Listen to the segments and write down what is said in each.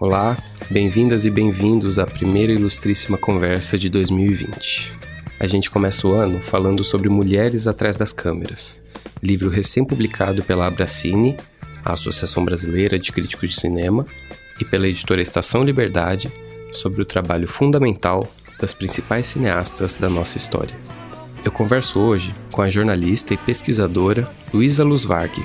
Olá, bem-vindas e bem-vindos à primeira ilustríssima conversa de 2020. A gente começa o ano falando sobre Mulheres Atrás das Câmeras, livro recém-publicado pela Abracine, a Associação Brasileira de Críticos de Cinema, e pela editora Estação Liberdade, sobre o trabalho fundamental das principais cineastas da nossa história. Eu converso hoje com a jornalista e pesquisadora Luísa Luz Varg,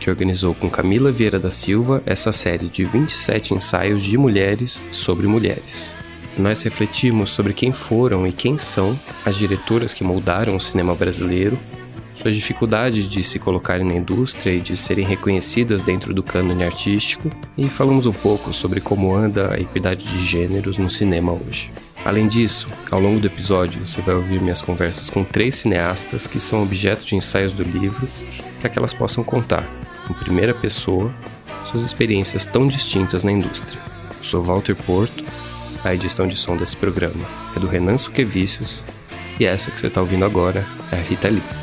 que organizou com Camila Vieira da Silva essa série de 27 ensaios de mulheres sobre mulheres. Nós refletimos sobre quem foram e quem são as diretoras que moldaram o cinema brasileiro, suas dificuldades de se colocarem na indústria e de serem reconhecidas dentro do cânone artístico, e falamos um pouco sobre como anda a equidade de gêneros no cinema hoje. Além disso, ao longo do episódio você vai ouvir minhas conversas com três cineastas que são objeto de ensaios do livro para que elas possam contar em primeira pessoa suas experiências tão distintas na indústria. Eu sou Walter Porto, a edição de som desse programa é do Renan Suquevicius e essa que você está ouvindo agora é a Rita Lee.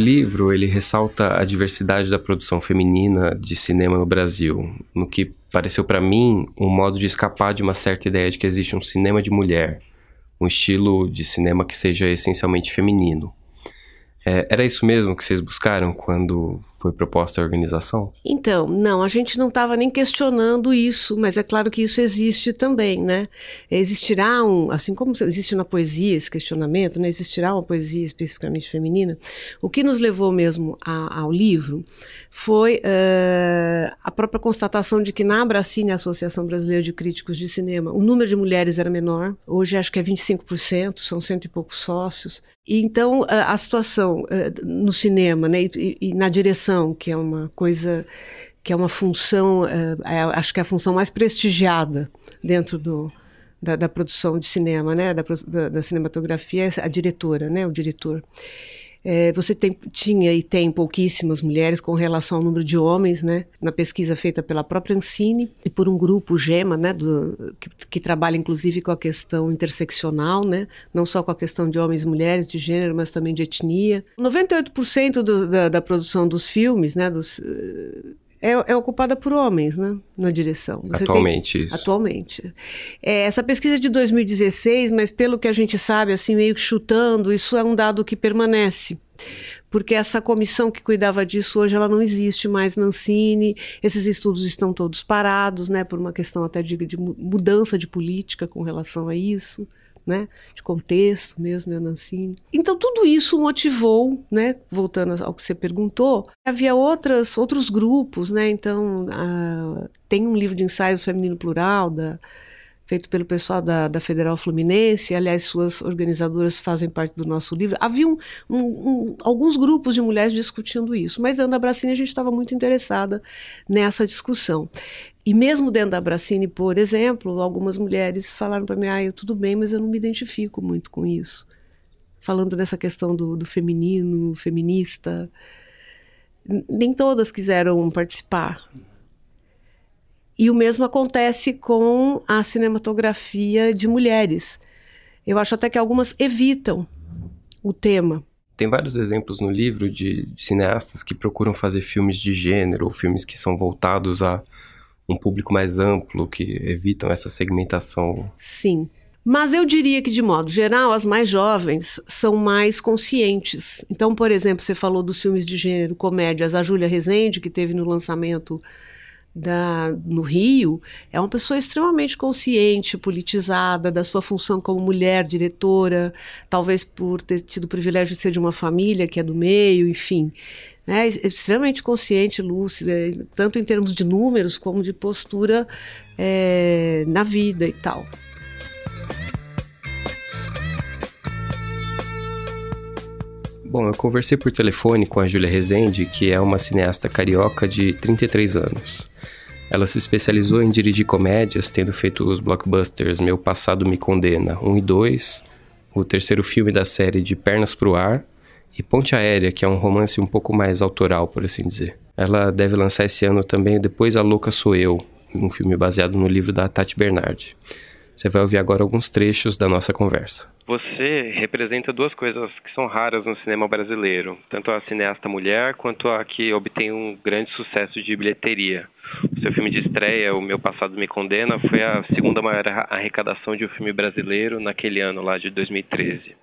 Livro ele ressalta a diversidade da produção feminina de cinema no Brasil, no que pareceu para mim um modo de escapar de uma certa ideia de que existe um cinema de mulher, um estilo de cinema que seja essencialmente feminino. É, era isso mesmo que vocês buscaram quando foi proposta a organização? Então, não, a gente não estava nem questionando isso, mas é claro que isso existe também, né? Existirá um, assim como existe na poesia esse questionamento, né? Existirá uma poesia especificamente feminina. O que nos levou mesmo a, ao livro foi uh, a própria constatação de que na Abracine, a Associação Brasileira de Críticos de Cinema, o número de mulheres era menor. Hoje acho que é 25%, são cento e poucos sócios. E então a, situação uh, no cinema, né, e, na direção, que é uma coisa que é uma função, uh, é, acho que é a função mais prestigiada dentro do, da, da produção de cinema, né, da, da, da cinematografia, é a diretora, né, o diretor. É, você tem, tinha e tem pouquíssimas mulheres com relação ao número de homens, né? Na pesquisa feita pela própria Ancine e por um grupo GEMA, né? Do, que, que, trabalha inclusive com a questão interseccional, né? Não só com a questão de homens e mulheres, de gênero, mas também de etnia. 98% do, da, da, produção dos filmes, né? Dos, é, é, ocupada por homens, né? Na direção. Você atualmente, tem, isso. Atualmente. É, essa pesquisa é de 2016, mas pelo que a gente sabe, assim, meio que chutando, isso é um dado que permanece. Porque essa comissão que cuidava disso hoje, ela não existe mais na Ancine. Esses estudos estão todos parados, né? Por uma questão até de, de mudança de política com relação a isso né, de contexto mesmo, né, Nancini. Então tudo isso motivou, né, voltando ao que você perguntou, havia outras, outros grupos, né, então a, tem um livro de ensaios feminino plural da feito pelo pessoal da, da Federal Fluminense, aliás, suas organizadoras fazem parte do nosso livro. Havia um, um, um, alguns grupos de mulheres discutindo isso, mas dentro da Bracine a gente estava muito interessada nessa discussão. E mesmo dentro da Bracine, por exemplo, algumas mulheres falaram para mim, ah, eu tudo bem, mas eu não me identifico muito com isso. Falando nessa questão do, do feminino, feminista. Nem todas quiseram participar. E o mesmo acontece com a cinematografia de mulheres. Eu acho até que algumas evitam o tema. Tem vários exemplos no livro de, de cineastas que procuram fazer filmes de gênero ou filmes que são voltados a um público mais amplo, que evitam essa segmentação. Sim. Mas eu diria que, de modo geral, as mais jovens são mais conscientes. Então, por exemplo, você falou dos filmes de gênero, comédias. A Júlia Rezende, que teve no lançamento da, no Rio é uma pessoa extremamente consciente, politizada da sua função como mulher diretora, talvez por ter tido o privilégio de ser de uma família que é do meio, enfim. É extremamente consciente, lúcida, tanto em termos de números como de postura é, na vida e tal. Bom, eu conversei por telefone com a Júlia Rezende, que é uma cineasta carioca de 33 anos. Ela se especializou em dirigir comédias, tendo feito os blockbusters Meu Passado Me Condena 1 e 2, o terceiro filme da série de Pernas pro Ar e Ponte Aérea, que é um romance um pouco mais autoral, por assim dizer. Ela deve lançar esse ano também Depois a Louca Sou Eu, um filme baseado no livro da Tati Bernardi. Você vai ouvir agora alguns trechos da nossa conversa. Você representa duas coisas que são raras no cinema brasileiro, tanto a cineasta mulher quanto a que obtém um grande sucesso de bilheteria. O seu filme de estreia, O Meu Passado Me Condena, foi a segunda maior arrecadação de um filme brasileiro naquele ano lá de 2013.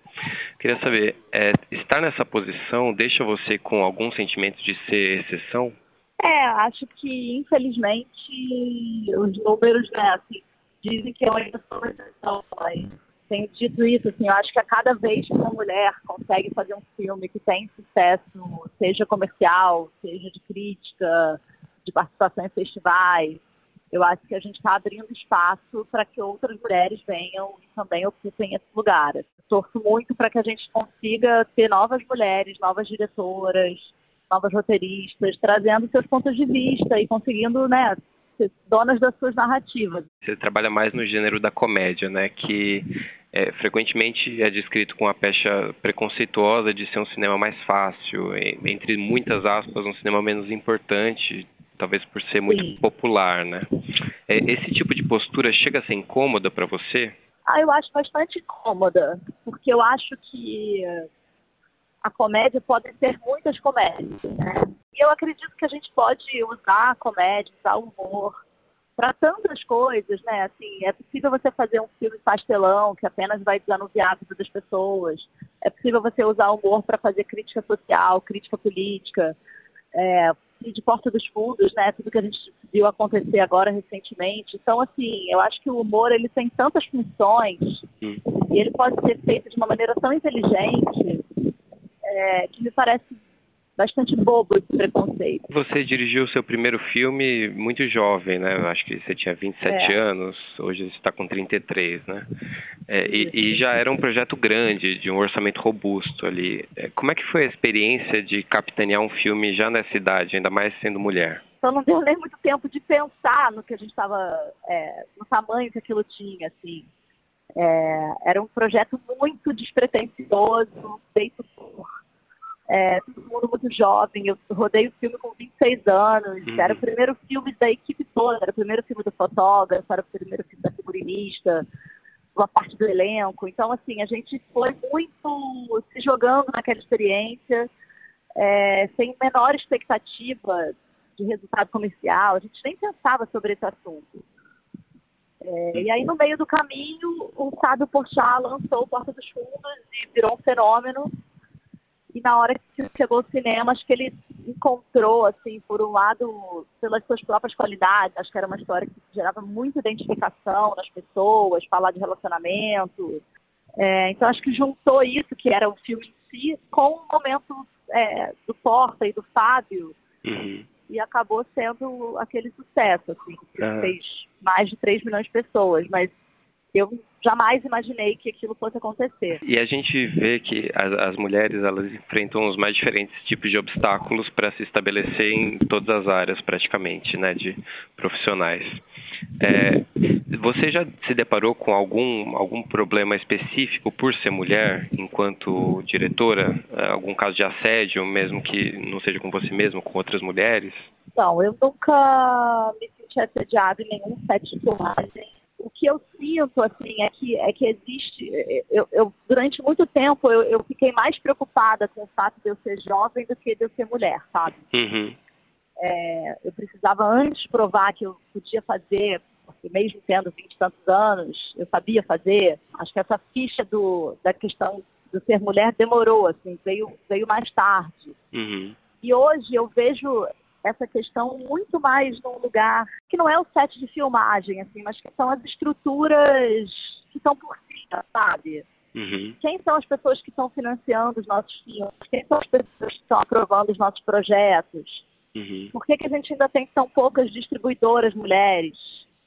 Queria saber, é, estar nessa posição deixa você com algum sentimento de ser exceção? É, acho que infelizmente os números, né, assim, dizem que eu ainda sou exceção, mas tenho dito isso, assim, eu acho que a cada vez que uma mulher consegue fazer um filme que tem sucesso, seja comercial, seja de crítica, de participação em festivais, eu acho que a gente está abrindo espaço para que outras mulheres venham e também ocupem esse lugar. Eu torço muito para que a gente consiga ter novas mulheres, novas diretoras, novas roteiristas, trazendo seus pontos de vista e conseguindo, né, ser donas das suas narrativas. Você trabalha mais no gênero da comédia, né, que é, frequentemente é descrito com a pecha preconceituosa de ser um cinema mais fácil, entre muitas aspas, um cinema menos importante, talvez por ser muito Sim. popular, né? É, esse tipo de postura chega a ser incômoda para você? Ah, eu acho bastante incômoda, porque eu acho que a comédia pode ser muitas comédias, né? E eu acredito que a gente pode usar a comédia, usar o humor para tantas coisas, né? Assim, é possível você fazer um filme pastelão que apenas vai desanuviar a vida das pessoas. É possível você usar o humor para fazer crítica social, crítica política. É, de Porta dos Fundos, né? Tudo que a gente viu acontecer agora recentemente. Então, assim, eu acho que o humor ele tem tantas funções hum. e ele pode ser feito de uma maneira tão inteligente é, que me parece bastante bobo esse preconceito. Você dirigiu o seu primeiro filme muito jovem, né? Eu acho que você tinha 27 é. anos, hoje você está com 33, né? É, e, e, já era um projeto grande, de um orçamento robusto ali. É, como é que foi a experiência de capitanear um filme já nessa idade, ainda mais sendo mulher? Então não deu nem muito tempo de pensar no que a gente estava, é, no tamanho que aquilo tinha, assim. É, era um projeto muito despretensioso, feito por é, todo mundo muito jovem. Eu rodei o filme com 26 anos. Uhum. Era o primeiro filme da equipe toda, era o primeiro filme do fotógrafo, era o primeiro filme da figurinista, uma parte do elenco. Então, assim, a gente foi muito se jogando naquela experiência, é, sem menor expectativa de resultado comercial. A gente nem pensava sobre esse assunto. É, e aí, no meio do caminho, o Sábio Porchat lançou Porta dos Fundos e virou um fenômeno e na hora que chegou ao cinema, acho que ele encontrou, assim, por um lado, pelas suas próprias qualidades, acho que era uma história que gerava muita identificação nas pessoas, falar de relacionamento. É, então, acho que juntou isso, que era o filme em si, com o momento é, do Porta e do Fábio, uhum. e acabou sendo aquele sucesso, assim, que uhum. fez mais de 3 milhões de pessoas, mas eu jamais imaginei que aquilo fosse acontecer. E a gente vê que as, as mulheres elas enfrentam os mais diferentes tipos de obstáculos para se estabelecer em todas as áreas praticamente, né, de profissionais. É, você já se deparou com algum algum problema específico por ser mulher enquanto diretora? Algum caso de assédio, mesmo que não seja com você mesma, com outras mulheres? Não, eu nunca me senti assediada em nenhum set de filmagem o que eu sinto assim é que é que existe eu, eu durante muito tempo eu, eu, fiquei mais preocupada com o fato de eu ser jovem do que de eu ser mulher sabe uhum. é, eu precisava antes provar que eu podia fazer porque mesmo tendo vinte e tantos anos eu sabia fazer acho que essa ficha do da questão do ser mulher demorou assim veio veio mais tarde uhum. e hoje eu vejo essa questão muito mais num lugar que não é o set de filmagem, assim, mas que são as estruturas que estão por cima, sabe? Uhum. Quem são as pessoas que estão financiando os nossos filmes? Quem são as pessoas que estão aprovando os nossos projetos? Uhum. Por que, que a gente ainda tem tão poucas distribuidoras mulheres?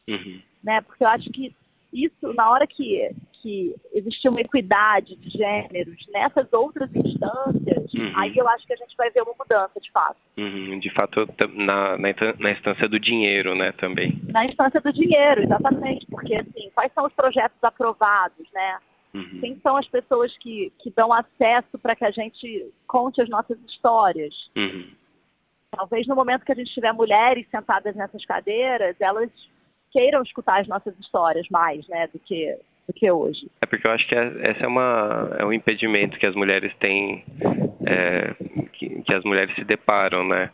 Uhum. Né? Porque eu acho que isso, na hora que, que existir uma equidade de gêneros nessas outras instâncias, uhum. aí eu acho que a gente vai ver uma mudança, de fato. Uhum. De fato, na, na, na, instância do dinheiro, né, também. Na instância do dinheiro, exatamente. Porque, assim, quais são os projetos aprovados, né? Uhum. Quem são as pessoas que, que dão acesso para que a gente conte as nossas histórias? Uhum. Talvez no momento que a gente tiver mulheres sentadas nessas cadeiras, elas queiram escutar as nossas histórias mais, né, do que do que hoje. É porque eu acho que é, esse é, uma, é um impedimento que as mulheres têm, é, que, que, as mulheres se deparam, né?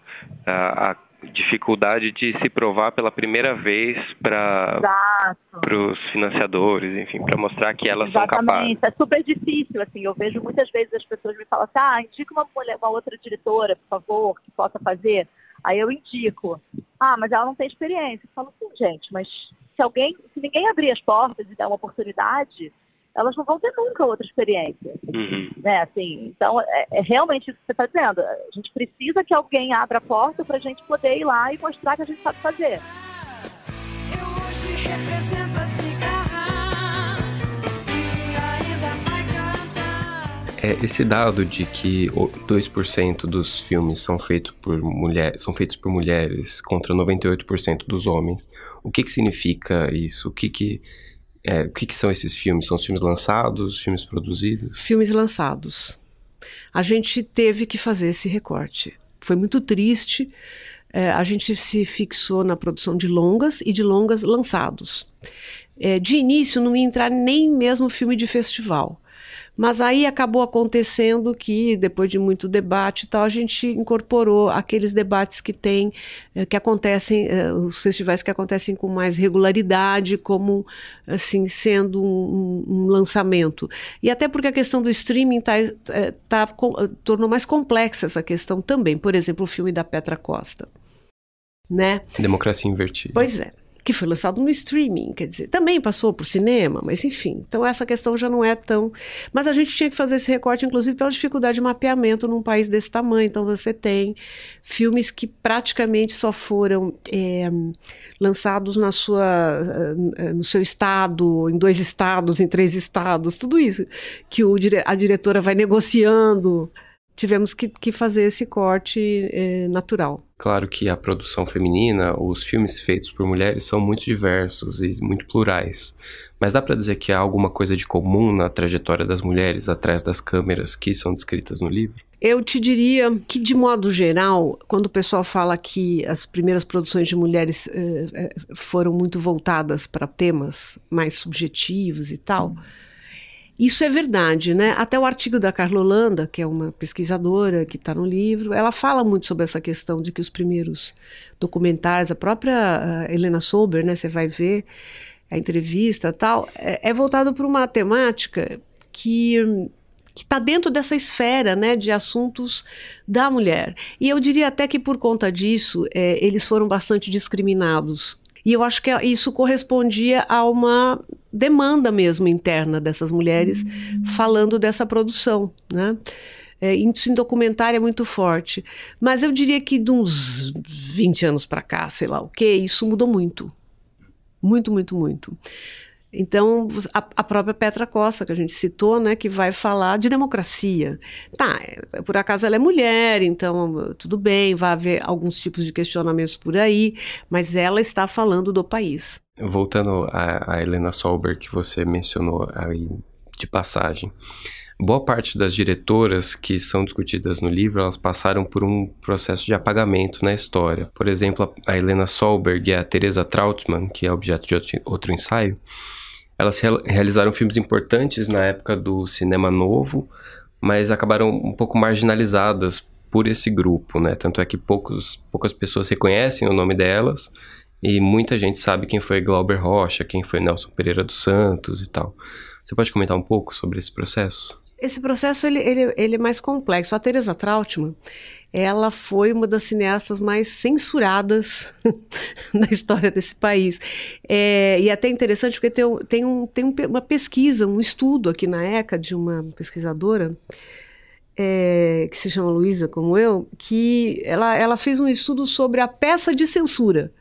A, a, dificuldade de se provar pela primeira vez para os financiadores, enfim, para mostrar que elas Exatamente. são capazes. É super difícil, assim, eu vejo muitas vezes as pessoas me falam assim, ah, indica uma mulher, uma outra diretora, por favor, que possa fazer. Aí eu indico. Ah, mas ela não tem experiência. Eu falo assim, gente, mas se alguém, se ninguém abrir as portas e der uma oportunidade, elas não vão ter nunca outra experiência. Uhum. Né? Assim, então, é, é realmente isso que você está dizendo. A gente precisa que alguém abra a porta para a gente poder ir lá e mostrar que a gente sabe fazer. Eu hoje represento a É, esse dado de que 2% dos filmes são feitos por mulheres, são feitos por mulheres contra 98% dos homens. O que que significa isso? O que que é, o que, que são esses filmes? São filmes lançados, filmes produzidos? Filmes lançados. A gente teve que fazer esse recorte. Foi muito triste. É, a gente se fixou na produção de longas e de longas lançados. É, de início, não ia entrar nem mesmo filme de festival. Mas aí acabou acontecendo que, depois de muito debate e tal, a gente incorporou aqueles debates que tem, eh, que acontecem, eh, os festivais que acontecem com mais regularidade, como assim, sendo um, um lançamento. E até porque a questão do streaming tá, eh, tá, tornou mais complexa essa questão também. Por exemplo, o filme da Petra Costa. Né? Democracia Invertida. Pois é que foi lançado no streaming, quer dizer, também passou por cinema, mas enfim. Então essa questão já não é tão. Mas a gente tinha que fazer esse recorte, inclusive pela dificuldade de mapeamento num país desse tamanho. Então você tem filmes que praticamente só foram é, lançados na sua, eh, no seu estado, em dois estados, em três estados, tudo isso que o, a diretora vai negociando tivemos que, que fazer esse corte é, natural. Claro que a produção feminina, os filmes feitos por mulheres são muito diversos e muito plurais. Mas dá para dizer que há alguma coisa de comum na trajetória das mulheres atrás das câmeras que são descritas no livro? Eu te diria que, de modo geral, quando o pessoal fala que as primeiras produções de mulheres eh, eh foram muito voltadas para temas mais subjetivos e tal. Hum isso é verdade, né? Até o artigo da Carla Holanda, que é uma pesquisadora que está no livro, ela fala muito sobre essa questão de que os primeiros documentários, a própria Helena Sober, né? Você vai ver a entrevista tal, é, é voltado para uma temática que que está dentro dessa esfera né, de assuntos da mulher. E eu diria até que por conta disso é, eles foram bastante discriminados e eu acho que isso correspondia a uma demanda mesmo interna dessas mulheres falando dessa produção, né? É, em documentário é muito forte. Mas eu diria que de uns 20 anos para cá, sei lá o que, isso mudou muito. Muito, muito, muito. Então, a, a, própria Petra Costa, que a gente citou, né, que vai falar de democracia. Tá, é, por acaso ela é mulher, então tudo bem, vai haver alguns tipos de questionamentos por aí, mas ela está falando do país. Voltando a, a Helena Solberg, que você mencionou aí de passagem. Boa parte das diretoras que são discutidas no livro, elas passaram por um processo de apagamento na história. Por exemplo, a Helena Solberg e a Teresa Trautmann, que é objeto de outro ensaio, elas realizaram filmes importantes na época do cinema novo, mas acabaram um pouco marginalizadas por esse grupo, né? Tanto é que poucos, poucas pessoas reconhecem o nome delas e muita gente sabe quem foi Glauber Rocha, quem foi Nelson Pereira dos Santos e tal. Você pode comentar um pouco sobre esse processo? Esse processo ele, ele, ele é mais complexo. A Teresa Trautmann, ela foi uma das cineastas mais censuradas na história desse país. É, e é até interessante porque tem, tem, um, tem uma pesquisa, um estudo aqui na ECA de uma pesquisadora é, que se chama Luísa, como eu, que ela, ela fez um estudo sobre a peça de censura.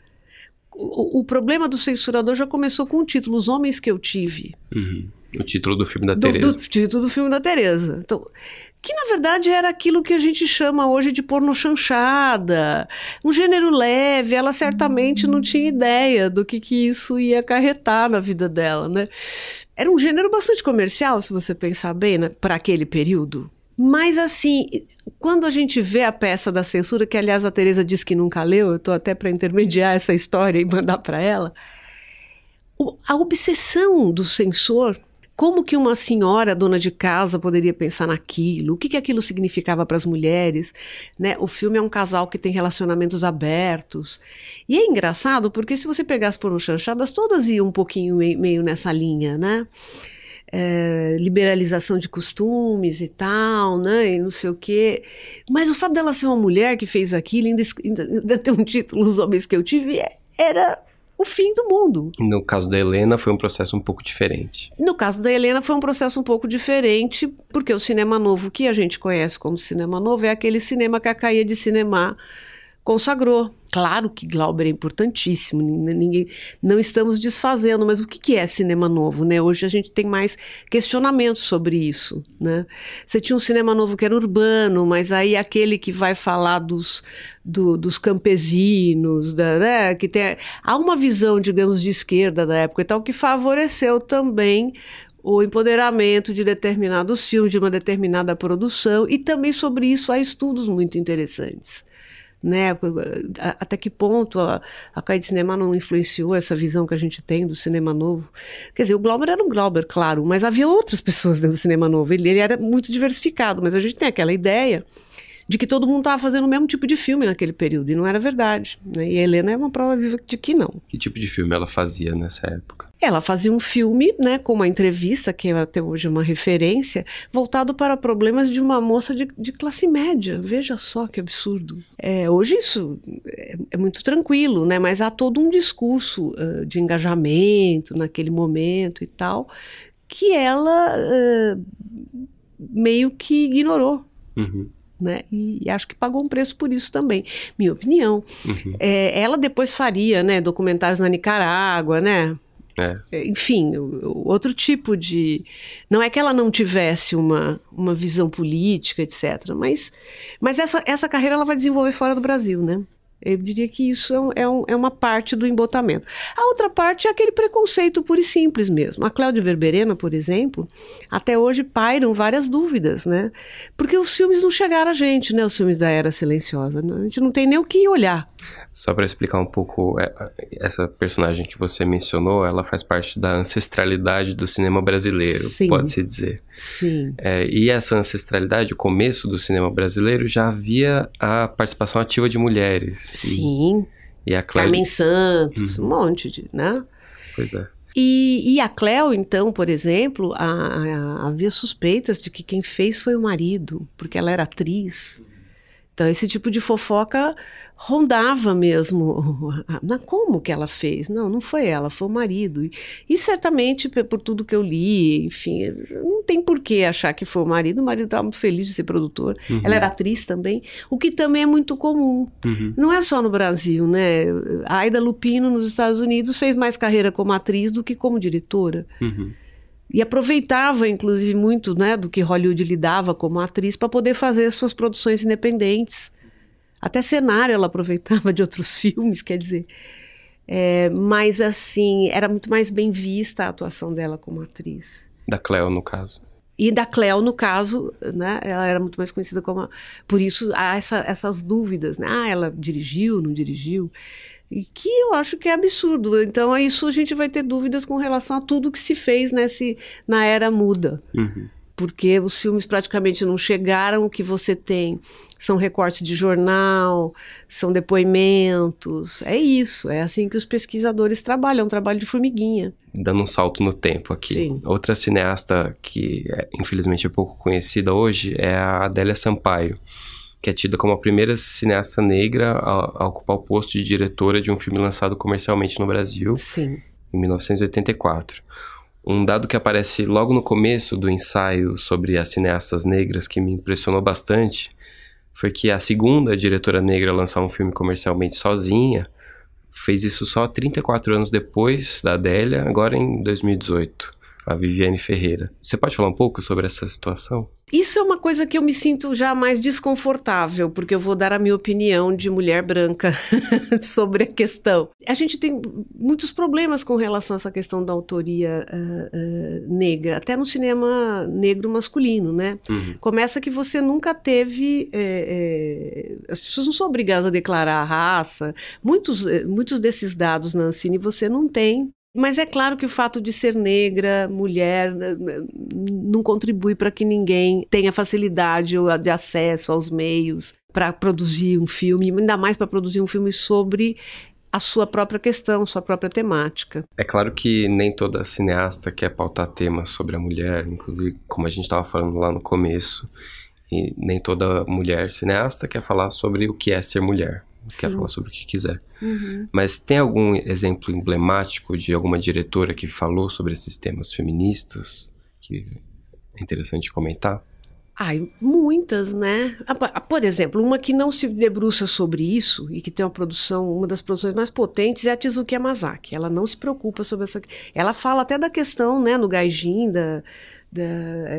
O, o problema do censurador já começou com o título Os Homens que Eu Tive. Uhum. O título do filme da Teresa. Do título do filme da Teresa. Então, que na verdade era aquilo que a gente chama hoje de porno chanchada, um gênero leve. Ela certamente não tinha ideia do que, que isso ia acarretar na vida dela, né? Era um gênero bastante comercial, se você pensar bem, né, para aquele período. Mas assim, quando a gente vê a peça da censura, que aliás a Teresa diz que nunca leu, eu estou até para intermediar essa história e mandar para ela, a obsessão do censor como que uma senhora dona de casa poderia pensar naquilo? O que, que aquilo significava para as mulheres? Né? O filme é um casal que tem relacionamentos abertos. E é engraçado porque se você pegasse por um chanchadas, todas iam um pouquinho meio, nessa linha, né? É, liberalização de costumes e tal, né? E não sei o quê. Mas o fato dela ser uma mulher que fez aquilo, ainda, ainda, ainda ter um título, Os Homens que Eu Tive, é, era o fim do mundo. No caso da Helena, foi um processo um pouco diferente. No caso da Helena, foi um processo um pouco diferente, porque o cinema novo que a gente conhece como cinema novo é aquele cinema que a Caia de Cinema consagrou. Claro que Glauber é importantíssimo, ninguém, não estamos desfazendo, mas o que, que é cinema novo? Né? Hoje a gente tem mais questionamentos sobre isso. Né? Você tinha um cinema novo que era urbano, mas aí aquele que vai falar dos, do, dos campesinos, da, né? que tem, há uma visão, digamos, de esquerda da época e tal, que favoreceu também o empoderamento de determinados filmes, de uma determinada produção, e também sobre isso há estudos muito interessantes né? Até que ponto a, a Caia de Cinema não influenciou essa visão que a gente tem do cinema novo? Quer dizer, o Glauber era um Glauber, claro, mas havia outras pessoas dentro do cinema novo. Ele, ele era muito diversificado, mas a gente tem aquela ideia de que todo mundo estava fazendo o mesmo tipo de filme naquele período, e não era verdade. Né? E a Helena é uma prova viva de que não. Que tipo de filme ela fazia nessa época? Ela fazia um filme, né, com uma entrevista, que é até hoje uma referência, voltado para problemas de uma moça de, de classe média. Veja só que absurdo. É, hoje isso é, é, muito tranquilo, né, mas há todo um discurso uh, de engajamento naquele momento e tal, que ela uh, meio que ignorou. Uhum né? E, e, acho que pagou um preço por isso também, minha opinião. Uhum. É, ela depois faria, né, documentários na Nicarágua, né? É. é. Enfim, outro tipo de. Não é que ela não tivesse uma, uma visão política, etc. Mas, mas essa, essa carreira ela vai desenvolver fora do Brasil, né? Eu diria que isso é, um, é, um, é, uma parte do embotamento. A outra parte é aquele preconceito puro e simples mesmo. A Cláudia Verberena, por exemplo, até hoje pairam várias dúvidas, né? Porque os filmes não chegaram a gente, né? Os filmes da Era Silenciosa. A gente não tem nem o que olhar. Só para explicar um pouco, é, essa personagem que você mencionou, ela faz parte da ancestralidade do cinema brasileiro, pode-se dizer. Sim. É, e essa ancestralidade, o começo do cinema brasileiro, já havia a participação ativa de mulheres. Sim. E, e a Cléo... Carmen Santos, uhum. um monte de, né? Pois é. E, e, a Cleo, então, por exemplo, a, a, havia suspeitas de que quem fez foi o marido, porque ela era atriz. Então, esse tipo de fofoca rondava mesmo. Na como que ela fez? Não, não foi ela, foi o marido. E, e, certamente, por tudo que eu li, enfim, não tem por que achar que foi o marido. O marido estava muito feliz de ser produtor. Uhum. Ela era atriz também, o que também é muito comum. Uhum. Não é só no Brasil, né? A Aida Lupino, nos Estados Unidos, fez mais carreira como atriz do que como diretora. Uhum. E aproveitava, inclusive, muito né, do que Hollywood lhe dava como atriz para poder fazer suas produções independentes. Até cenário ela aproveitava de outros filmes, quer dizer. É, mas, assim, era muito mais bem vista a atuação dela como atriz. Da Cleo, no caso. E da Cleo, no caso, né, ela era muito mais conhecida como. Por isso há essa, essas dúvidas, né? Ah, ela dirigiu, não dirigiu? E que eu acho que é absurdo. Então, é isso a gente vai ter dúvidas com relação a tudo que se fez nesse, na era muda. Uhum porque os filmes praticamente não chegaram. O que você tem são recortes de jornal, são depoimentos. É isso, é assim que os pesquisadores trabalham, é um trabalho de formiguinha. Dando um salto no tempo aqui. Sim. Outra cineasta que é, infelizmente é pouco conhecida hoje é a Adélia Sampaio, que é tida como a primeira cineasta negra a, a ocupar o posto de diretora de um filme lançado comercialmente no Brasil. Sim. Em 1984. Um dado que aparece logo no começo do ensaio sobre as cineastas negras que me impressionou bastante foi que a segunda diretora negra a lançar um filme comercialmente sozinha fez isso só 34 anos depois da Adélia, agora em 2018, a Viviane Ferreira. Você pode falar um pouco sobre essa situação? Isso é uma coisa que eu me sinto já mais desconfortável, porque eu vou dar a minha opinião de mulher branca sobre a questão. A gente tem muitos problemas com relação a essa questão da autoria uh, uh, negra, até no cinema negro masculino, né? Uhum. Começa que você nunca teve. É, é, as pessoas não são obrigadas a declarar a raça. Muitos, muitos desses dados na Ancine você não tem Mas é claro que o fato de ser negra, mulher, não contribui para que ninguém tenha facilidade de acesso aos meios para produzir um filme, ainda mais para produzir um filme sobre a sua própria questão, sua própria temática. É claro que nem toda cineasta quer pautar temas sobre a mulher, inclusive como a gente estava falando lá no começo, e nem toda mulher cineasta quer falar sobre o que é ser mulher. Sim. Quer falar sobre o que quiser. Uhum. Mas tem algum exemplo emblemático de alguma diretora que falou sobre esses temas feministas que é interessante comentar? Ai, muitas, né? Por exemplo, uma que não se debruça sobre isso e que tem uma produção, uma das produções mais potentes é a Tizuki Yamazaki. Ela não se preocupa sobre essa. Ela fala até da questão, né, no Gaijin, da, da,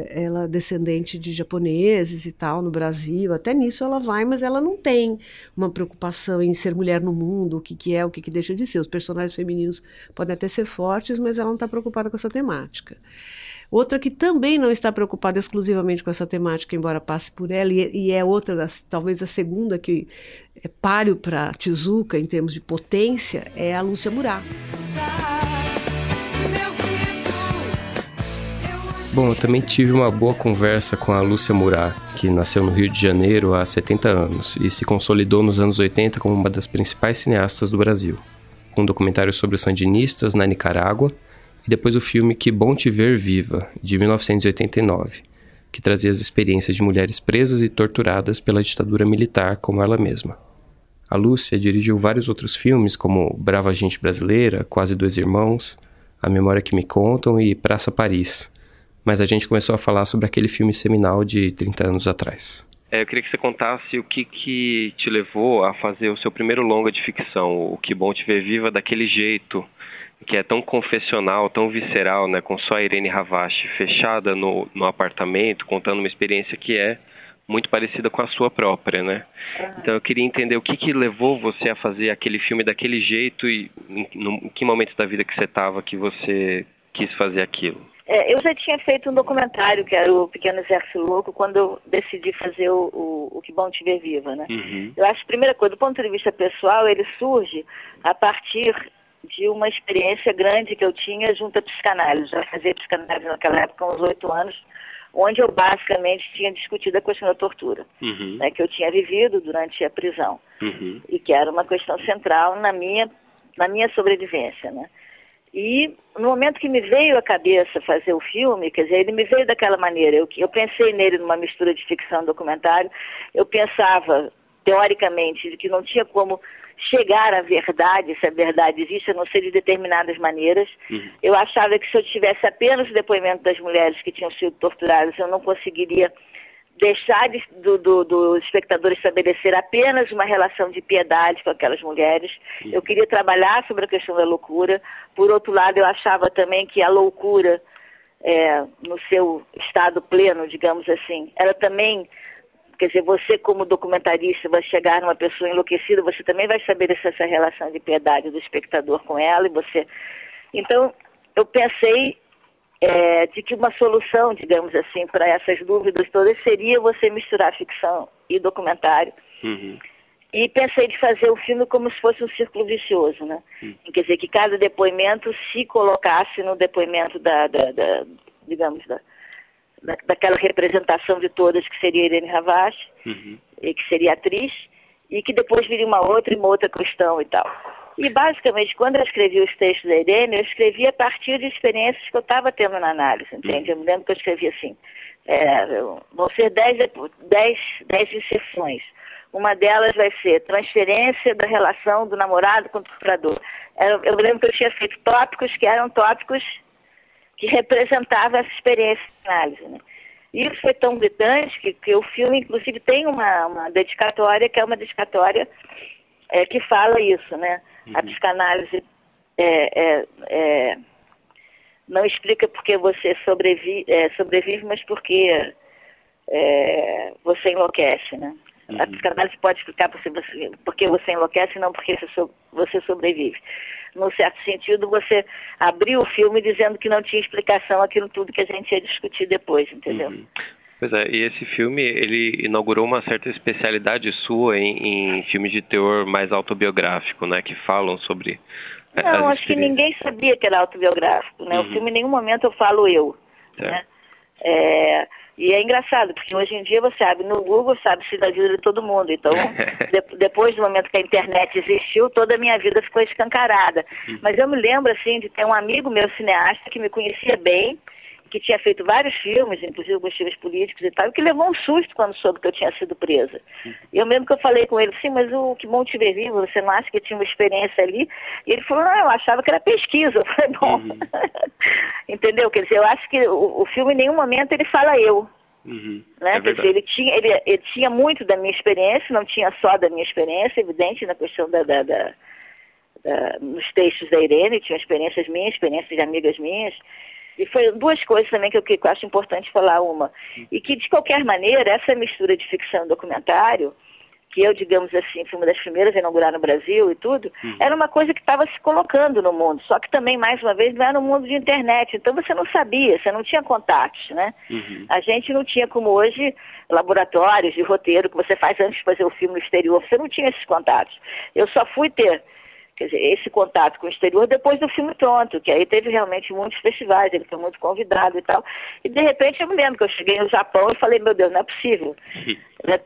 ela é descendente de japoneses e tal no Brasil. Até nisso ela vai, mas ela não tem uma preocupação em ser mulher no mundo, o que, que é, o que, que deixa de ser. Os personagens femininos podem até ser fortes, mas ela não está preocupada com essa temática. Outra que também não está preocupada exclusivamente com essa temática, embora passe por ela, e, e é outra, das, talvez a segunda que é páreo para Tizuka em termos de potência, é a Lúcia Murat. Bom, eu também tive uma boa conversa com a Lúcia Murat, que nasceu no Rio de Janeiro há 70 anos e se consolidou nos anos 80 como uma das principais cineastas do Brasil, um documentário sobre os sandinistas na Nicarágua e depois o filme Que Bom Te Ver Viva, de 1989, que trazia as experiências de mulheres presas e torturadas pela ditadura militar como ela mesma. A Lúcia dirigiu vários outros filmes, como Brava Gente Brasileira, Quase Dois Irmãos, A Memória que Me Contam e Praça Paris. Mas a gente começou a falar sobre aquele filme seminal de 30 anos atrás. É, eu queria que você contasse o que, que te levou a fazer o seu primeiro longa de ficção, o Que Bom Te Ver Viva, daquele jeito, que é tão confessional, tão visceral, né, com só a Irene Havashi fechada no, no apartamento, contando uma experiência que é muito parecida com a sua própria, né? Então eu queria entender o que, que levou você a fazer aquele filme daquele jeito e em, no, em que momento da vida que você estava que você quis fazer aquilo. É, eu já tinha feito um documentário que era o Pequeno Exército Louco quando eu decidi fazer o, o, o Que Bom Te Ver Viva, né? Uhum. Eu acho primeira coisa, do ponto de vista pessoal, ele surge a partir de uma experiência grande que eu tinha junto à psicanálise. Já fazia psicanálise naquela época, uns oito anos, onde eu basicamente tinha discutido a questão da tortura, uhum. né, que eu tinha vivido durante a prisão uhum. e que era uma questão central na minha na minha sobrevivência, né? E no momento que me veio à cabeça fazer o filme, quer dizer, ele me veio daquela maneira. Eu, eu pensei nele numa mistura de ficção e documentário. Eu pensava, teoricamente, de que não tinha como chegar à verdade, se a verdade existe, a não ser de determinadas maneiras. Uhum. Eu achava que se eu tivesse apenas o depoimento das mulheres que tinham sido torturadas, eu não conseguiria deixar de, do, do, do, espectador estabelecer apenas uma relação de piedade com aquelas mulheres. Eu queria trabalhar sobre a questão da loucura. Por outro lado, eu achava também que a loucura, é, no seu estado pleno, digamos assim, ela também Quer dizer, você como documentarista vai chegar numa pessoa enlouquecida, você também vai estabelecer essa relação de piedade do espectador com ela e você. Então, eu pensei é, de que uma solução, digamos assim, para essas dúvidas todas seria você misturar ficção e documentário. Uhum. E pensei de fazer o filme como se fosse um círculo vicioso, né? Uhum. Quer dizer, que cada depoimento se colocasse no depoimento da, da, da digamos, da, da, daquela representação de todas que seria Irene Ravache, uhum. e que seria atriz, e que depois viria uma outra e uma outra questão e tal. E basicamente, quando eu escrevi os textos da Irene, eu escrevi a partir de experiências que eu estava tendo na análise, entende? Eu me lembro que eu escrevi assim, é, vão ser dez, dez, dez inserções. Uma delas vai ser transferência da relação do namorado com o torturador. Eu me lembro que eu tinha feito tópicos que eram tópicos que representava essa experiência de análise. Né? Isso foi tão gritante que, que o filme, inclusive, tem uma, uma dedicatória, que é uma dedicatória é, que fala isso, né? Uhum. A psicanálise é, é, é, não explica porque você sobrevive, é, sobrevive mas porque é, você enlouquece, né? Uhum. A psicanálise pode explicar porque você, porque você enlouquece, não porque você sobrevive no certo sentido, você abriu o filme dizendo que não tinha explicação aquilo tudo que a gente ia discutir depois, entendeu? Uhum. Pois é, e esse filme, ele inaugurou uma certa especialidade sua em, em filmes de teor mais autobiográfico, né, que falam sobre Não, acho que ninguém sabia que era autobiográfico, né? Uhum. O filme em nenhum momento eu falo eu, né? É, e é engraçado, porque hoje em dia você sabe, no Google sabe-se da vida de todo mundo. Então, de, depois do momento que a internet existiu, toda a minha vida ficou escancarada. Uhum. Mas eu me lembro, assim, de ter um amigo meu cineasta que me conhecia bem, que tinha feito vários filmes, inclusive alguns filmes políticos e tal, e que levou um susto quando soube que eu tinha sido presa. Eu mesmo que eu falei com ele, sim, mas o que bom te ver vivo, você não acha que tinha uma experiência ali? E ele falou, não, eu achava que era pesquisa. Eu falei, bom, uhum. entendeu? Quer dizer, eu acho que o, o filme em nenhum momento ele fala eu. Uhum. Né? É Quer dizer, ele tinha, ele, ele, tinha muito da minha experiência, não tinha só da minha experiência, evidente, na questão da, da, da, da nos textos da Irene, tinha experiências minhas, experiências de amigas minhas, e foi duas coisas também que eu, que eu acho importante falar uma. E que, de qualquer maneira, essa mistura de ficção e documentário, que eu, digamos assim, fui uma das primeiras a inaugurar no Brasil e tudo, uhum. era uma coisa que estava se colocando no mundo. Só que também, mais uma vez, não era no mundo de internet. Então você não sabia, você não tinha contatos, né? Uhum. A gente não tinha, como hoje, laboratórios de roteiro que você faz antes de fazer o filme no exterior. Você não tinha esses contatos. Eu só fui ter quer dizer, esse contato com o exterior depois do filme pronto, que aí teve realmente muitos festivais, ele foi muito convidado e tal. E de repente eu me lembro que eu cheguei no Japão e falei, meu Deus, não é possível. Né,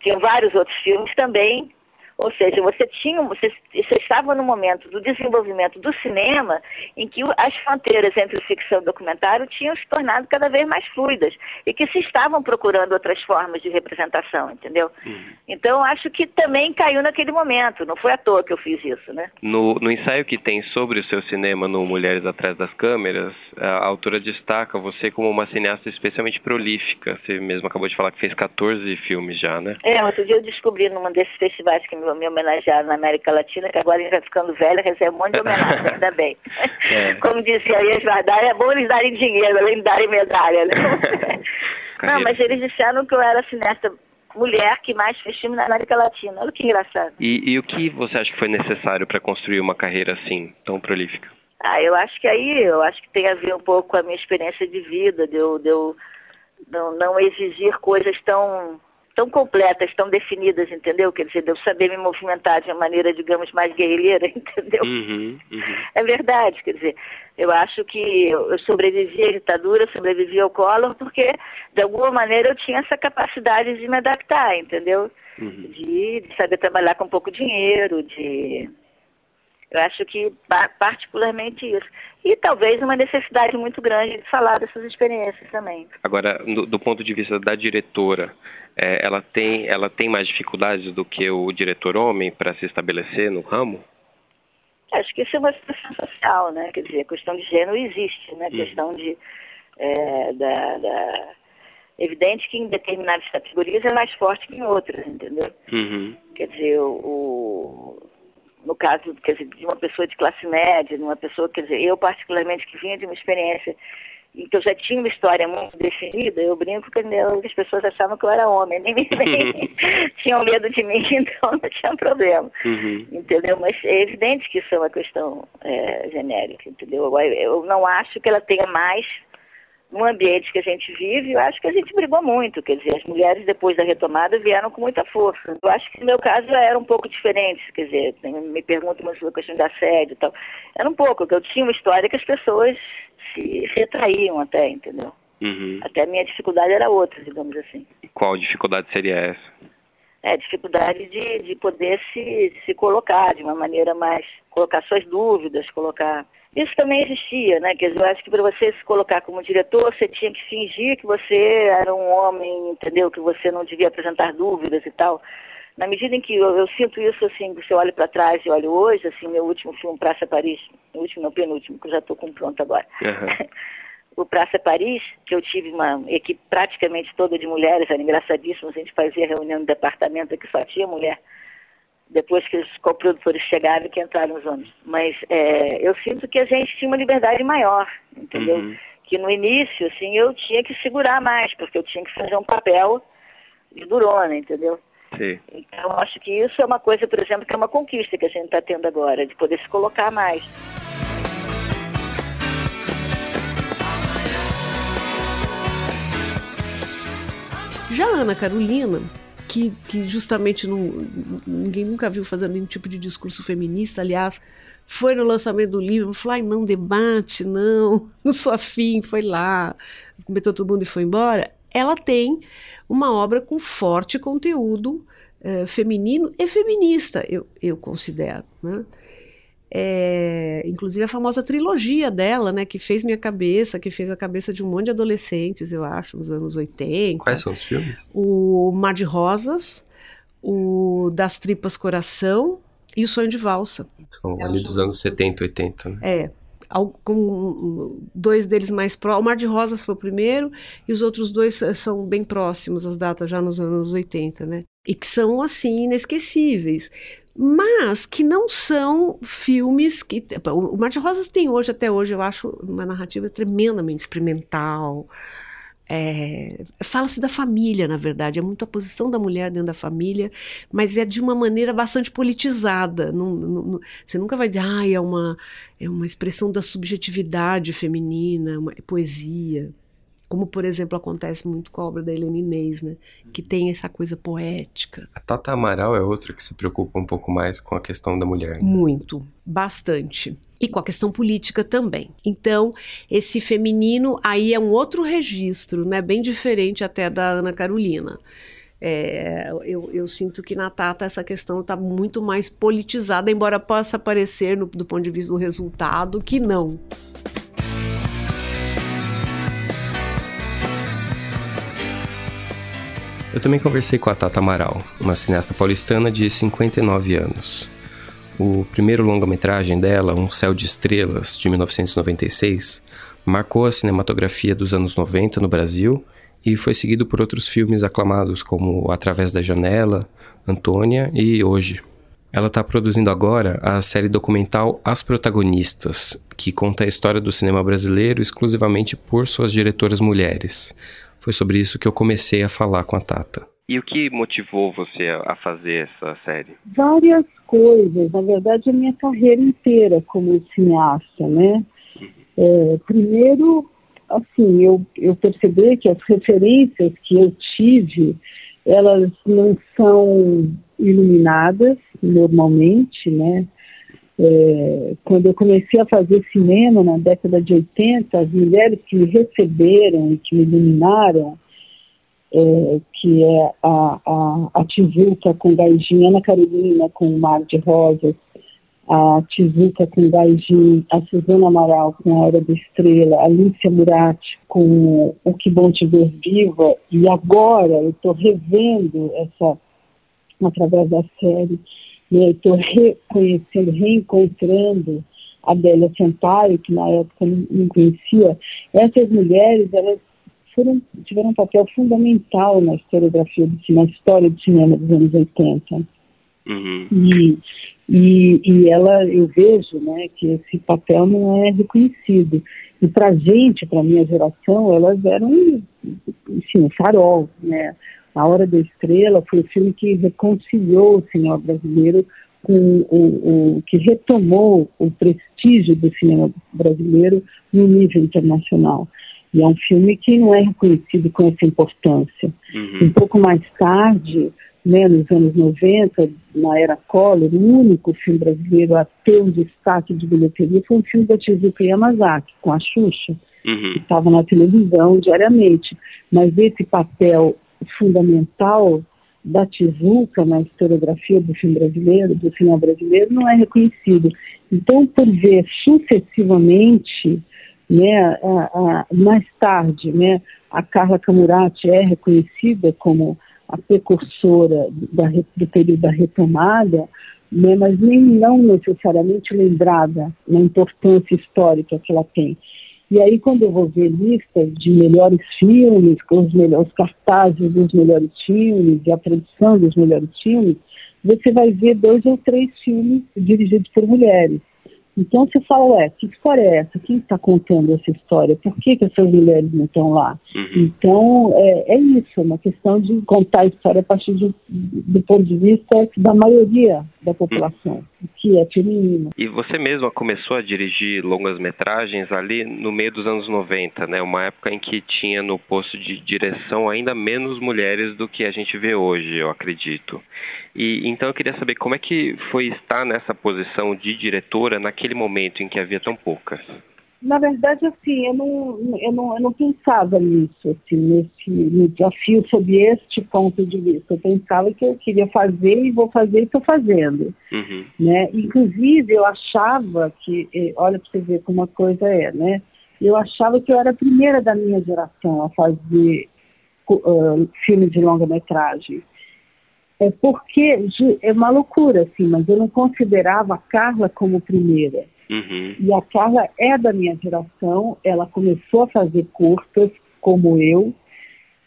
tinha vários outros filmes também ou seja, você tinha, você, você estava no momento do desenvolvimento do cinema em que as fronteiras entre ficção e documentário tinham se tornado cada vez mais fluidas e que se estavam procurando outras formas de representação, entendeu? Uhum. Então, acho que também caiu naquele momento, não foi à toa que eu fiz isso, né? No, no ensaio que tem sobre o seu cinema no Mulheres Atrás das Câmeras, a autora destaca você como uma cineasta especialmente prolífica. Você mesmo acabou de falar que fez 14 filmes já, né? É, outro dia eu descobri num desses festivais que me me homenagearam na América Latina, que agora a gente vai ficando velha, recebe um monte de homenagem, ainda bem. É. Como dizia a Esvardar, é bom eles darem dinheiro, além de darem medalha, né? Não, mas eles disseram que eu era cineasta mulher que mais fez filme na América Latina. Olha que engraçado. E, e o que você acha que foi necessário para construir uma carreira assim, tão prolífica? Ah, eu acho que aí, eu acho que tem a ver um pouco com a minha experiência de vida, de eu, de eu não, não exigir coisas tão tão completas, tão definidas, entendeu? Quer dizer, de eu saber me movimentar de uma maneira, digamos, mais guerrilheira, entendeu? Uhum, uhum. É verdade, quer dizer, eu acho que eu sobrevivi à ditadura, sobrevivi ao Collor, porque, de alguma maneira, eu tinha essa capacidade de me adaptar, entendeu? Uhum. De, de saber trabalhar com pouco dinheiro, de eu acho que particularmente isso. E talvez uma necessidade muito grande de falar dessas experiências também. Agora, do, do ponto de vista da diretora, é, ela, tem, ela tem mais dificuldades do que o diretor homem para se estabelecer no ramo? Acho que isso é uma situação social, né? Quer dizer, a questão de gênero existe, né? A uhum. questão de... É, da, da... Evidente que em determinadas categorias é mais forte que em outras, entendeu? Uhum. Quer dizer, o, no caso quer dizer, de uma pessoa de classe média, de uma pessoa, quer dizer, eu particularmente que vinha de uma experiência em que eu já tinha uma história muito definida, eu brinco que as pessoas achavam que eu era homem, nem, nem tinham medo de mim, então não tinha problema, uhum. entendeu? Mas é evidente que isso é uma questão é, genérica, entendeu? Eu não acho que ela tenha mais no ambiente que a gente vive, eu acho que a gente brigou muito. Quer dizer, as mulheres, depois da retomada, vieram com muita força. Eu acho que no meu caso era um pouco diferente. Quer dizer, me perguntam uma questão de assédio e tal. Era um pouco, que eu tinha uma história que as pessoas se retraíam até, entendeu? Uhum. Até a minha dificuldade era outra, digamos assim. Qual dificuldade seria essa? É, dificuldade de, de poder se, se colocar de uma maneira mais. colocar suas dúvidas, colocar isso também existia, né? Quer dizer, eu acho que para você se colocar como diretor, você tinha que fingir que você era um homem, entendeu? Que você não devia apresentar dúvidas e tal. Na medida em que eu, eu sinto isso, assim, que você olha para trás e olho hoje, assim, meu último filme, Praça Paris, o último, não, penúltimo, que eu já estou com pronto agora. Uhum. o Praça Paris, que eu tive uma equipe praticamente toda de mulheres, era engraçadíssimo, a gente fazia reunião no departamento que só tinha mulher depois que os coprodutores chegaram que entraram os homens. Mas é, eu sinto que a gente tinha uma liberdade maior, entendeu? Uhum. Que no início, assim, eu tinha que segurar mais, porque eu tinha que fazer um papel de durona, entendeu? Sim. Então, acho que isso é uma coisa, por exemplo, que é uma conquista que a gente está tendo agora, de poder se colocar mais. Já a Ana Carolina, que, que justamente não, ninguém nunca viu fazendo nenhum tipo de discurso feminista, aliás, foi no lançamento do livro, falou, ai, não debate, não, não sou afim, foi lá, cometeu todo mundo e foi embora. Ela tem uma obra com forte conteúdo uh, feminino e feminista, eu, eu considero, né? É, inclusive a famosa trilogia dela, né, que fez minha cabeça, que fez a cabeça de um monte de adolescentes, eu acho, nos anos 80. Quais são os filmes? O Mar de Rosas, o Das Tripas Coração e o Sonho de Valsa. São ali dos anos 70, 80, né? É. Com dois deles mais próximos. O Mar de Rosas foi o primeiro, e os outros dois são bem próximos, as datas já nos anos 80, né? E que são, assim, inesquecíveis mas que não são filmes que. O Mar de Rosas tem hoje, até hoje, eu acho uma narrativa tremendamente experimental, é, Fala-se da família, na verdade, é muito a posição da mulher dentro da família, mas é de uma maneira bastante politizada. Não, não, você nunca vai dizer, ah, é uma, é uma expressão da subjetividade feminina, uma, é poesia. Como, por exemplo, acontece muito com a obra da Helena Inês, né? Que tem essa coisa poética. A Tata Amaral é outra que se preocupa um pouco mais com a questão da mulher. Né? Muito, bastante e com a questão política também. Então, esse feminino aí é um outro registro, né, bem diferente até da Ana Carolina. É, eu, eu, sinto que na Tata essa questão está muito mais politizada, embora possa parecer, no, do ponto de vista do resultado, que não. Eu também conversei com a Tata Amaral, uma cineasta paulistana de 59 anos. O primeiro longa-metragem dela, Um Céu de Estrelas, de 1996, marcou a cinematografia dos anos 90 no Brasil e foi seguido por outros filmes aclamados como Através da Janela, Antônia e Hoje. Ela está produzindo agora a série documental As Protagonistas, que conta a história do cinema brasileiro exclusivamente por suas diretoras mulheres. Foi sobre isso que eu comecei a falar com a Tata. E o que motivou você a fazer essa série? Várias coisas, na verdade, a minha carreira inteira como cineasta, né? É, primeiro, assim, eu, eu percebi que as referências que eu tive, elas não são iluminadas normalmente, né? É, quando eu comecei a fazer cinema na década de 80, as mulheres que me receberam e que me iluminaram é, que é a, a, a com Gaijin, Ana Carolina com o Mar de Rosas, a Tizuka com Gaijin, a Suzana Amaral com a Hora da Estrela, a Lícia Murati com O Que Bom Te Ver Viva, e agora eu estou revendo essa, através da série, né, estou reconhecendo, reencontrando a Bélia Sampaio, que na época não, não conhecia, essas mulheres, elas foram, tiveram um papel fundamental na historiografia do cinema, na história do cinema dos anos 80. Uhum. E, e, e ela, eu vejo né, que esse papel não é reconhecido. E para gente, para a minha geração, elas eram enfim, um farol. Né? A Hora da Estrela foi o filme que reconciliou o cinema brasileiro com o, o, que retomou o prestígio do cinema brasileiro no nível internacional. E é um filme que não é reconhecido com essa importância. Uhum. Um pouco mais tarde, né, nos anos 90, na era Collor, o único filme brasileiro a ter um destaque de bilheteria foi um filme da Tizuka Yamazaki, com a Xuxa, uhum. que estava na televisão diariamente. Mas esse papel fundamental da Tizuka na historiografia do filme brasileiro, do cinema brasileiro, não é reconhecido. Então, por ver sucessivamente né, a, a, mais tarde, né, a Carla Camurati é reconhecida como a precursora da, do período da retomada, né, mas nem não necessariamente lembrada na importância histórica que ela tem. E aí, quando eu vou ver listas de melhores filmes, com os melhores cartazes dos melhores filmes e a produção dos melhores filmes, você vai ver dois ou três filmes dirigidos por mulheres. Então você fala, ué, que história é essa? Quem está contando essa história? Por que, que essas mulheres não estão lá? Uhum. Então é, é, isso, é uma questão de contar a história a partir de, do ponto de vista da maioria da população, uhum. que é feminina. E você mesma começou a dirigir longas metragens ali no meio dos anos 90, né? Uma época em que tinha no posto de direção ainda menos mulheres do que a gente vê hoje, eu acredito. E então eu queria saber como é que foi estar nessa posição de diretora naquele momento em que havia tão poucas. Na verdade, assim, eu não, eu não, eu não pensava nisso, assim, nesse no desafio sob este ponto de vista. Eu pensava que eu queria fazer e vou fazer e estou fazendo. Uhum. Né? Inclusive, eu achava que, eh, olha para você ver como a coisa é, né? Eu achava que eu era a primeira da minha geração a fazer uh, filme de longa-metragem. É porque é uma loucura, assim, mas eu não considerava a Carla como primeira. Uhum. E a Carla é da minha geração, ela começou a fazer curtas, como eu,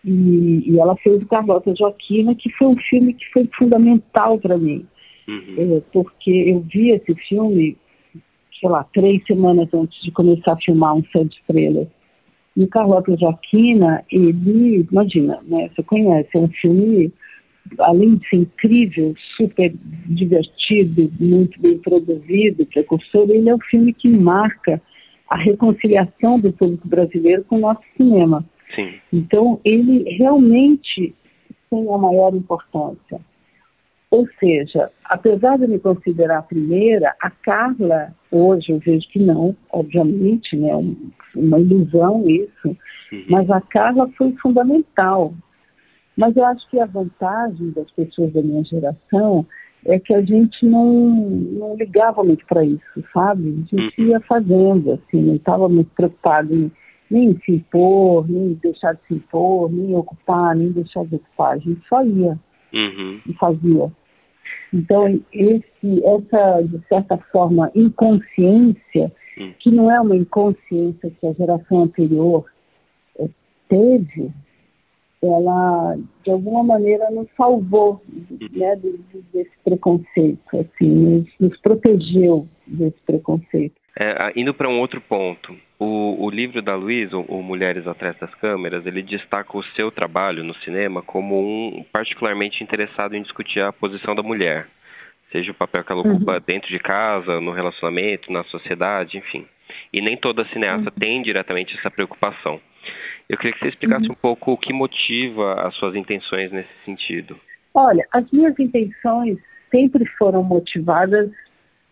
e, e ela fez o Carlota Joaquina, que foi um filme que foi fundamental para mim. Uhum. É, porque eu vi esse filme, sei lá, três semanas antes de começar a filmar Um Céu de Estrelas. E o Carlota Joaquina, ele, imagina, né, você conhece, é um filme além de ser incrível, super divertido, muito bem produzido, precursor, ele é um filme que marca a reconciliação do público brasileiro com o nosso cinema. Sim. Então, ele realmente tem a maior importância. Ou seja, apesar de eu me considerar a primeira, a Carla, hoje eu vejo que não, obviamente, né, uma ilusão isso, uhum. mas a Carla foi fundamental mas eu acho que a vantagem das pessoas da minha geração é que a gente não, não ligava muito para isso, sabe? A gente uhum. ia fazendo, assim, não estava muito preocupado em nem se impor, nem deixar de se impor, nem ocupar, nem deixar de ocupar. A gente só ia uhum. e fazia. Então, esse, essa, de certa forma, inconsciência, uhum. que não é uma inconsciência que a geração anterior eh, teve, ela de alguma maneira nos salvou né, desse preconceito, assim, nos, protegeu desse preconceito. É, indo para um outro ponto, o, o livro da Luísa, o Mulheres Atrás das Câmeras, ele destaca o seu trabalho no cinema como um particularmente interessado em discutir a posição da mulher, seja o papel que ela ocupa uhum. dentro de casa, no relacionamento, na sociedade, enfim. E nem toda cineasta uhum. tem diretamente essa preocupação. Eu queria que você explicasse uhum. um pouco o que motiva as suas intenções nesse sentido. Olha, as minhas intenções sempre foram motivadas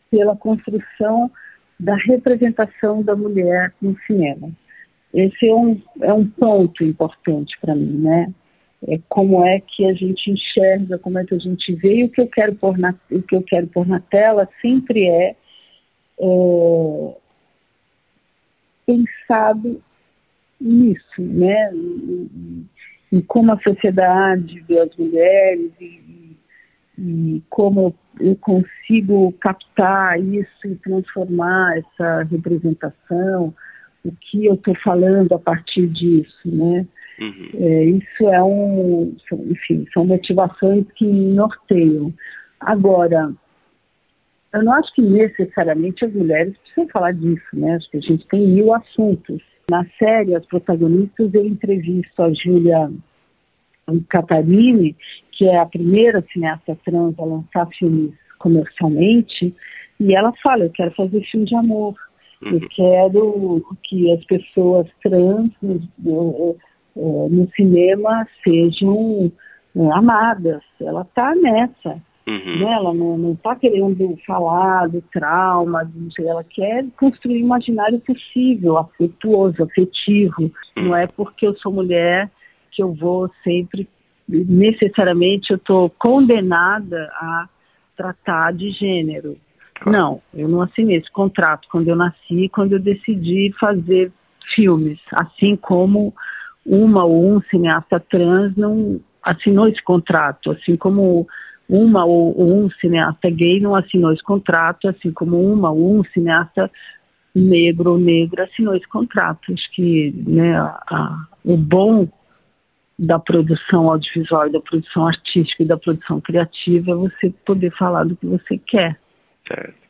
pela construção da representação da mulher no cinema. Esse é um, é um ponto importante para mim, né? É como é que a gente enxerga, como é que a gente vê, e o que eu quero pôr na, o que eu quero pôr na tela sempre é, é pensado nisso, né? E, como a sociedade vê as mulheres e, e como eu consigo captar isso e transformar essa representação, o que eu estou falando a partir disso, né? Uhum. É, isso é um, enfim, são motivações que me norteiam. Agora, eu não acho que necessariamente as mulheres precisam falar disso, né? Acho que a gente tem mil assuntos na série, as protagonistas, eu entrevisto a Júlia Catarini, que é a primeira cineasta trans a lançar filmes comercialmente, e ela fala, eu quero fazer filme de amor, eu uhum. quero que as pessoas trans no, no cinema sejam amadas. Ela está nessa. Uhum. Né? Ela não está querendo falar do trauma, ela quer construir um imaginário possível, afetuoso, afetivo. Uhum. Não é porque eu sou mulher que eu vou sempre, necessariamente, eu estou condenada a tratar de gênero. Não, eu não assinei esse contrato quando eu nasci, quando eu decidi fazer filmes, assim como uma ou um cineasta trans não assinou esse contrato, assim como uma ou, um cineasta gay não assinou esse contrato, assim como uma ou um cineasta negro ou negra assinou esse contrato. Acho que né, a, a, o bom da produção audiovisual, da produção artística e da produção criativa é você poder falar do que você quer. Certo.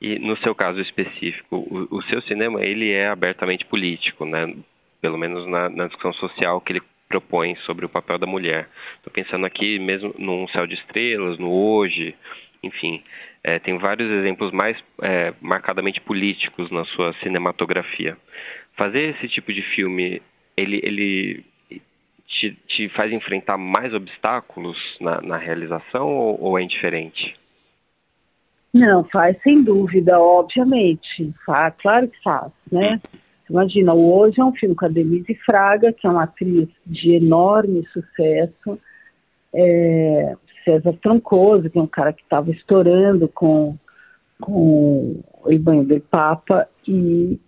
E no seu caso específico, o, o seu cinema ele é abertamente político, né? Pelo menos na, na discussão social que ele propõe sobre o papel da mulher. Estou pensando aqui mesmo num Céu de Estrelas, no Hoje, enfim, é, tem vários exemplos mais é, marcadamente políticos na sua cinematografia. Fazer esse tipo de filme, ele, ele te, te faz enfrentar mais obstáculos na, na realização ou, ou, é indiferente? Não, faz sem dúvida, obviamente. Faz, claro que faz, né? Imagina, Hoje é um filme com a Denise Fraga, que é uma atriz de enorme sucesso. É, César Troncoso, que é um cara que estava estourando com, com o Banho do Papa, e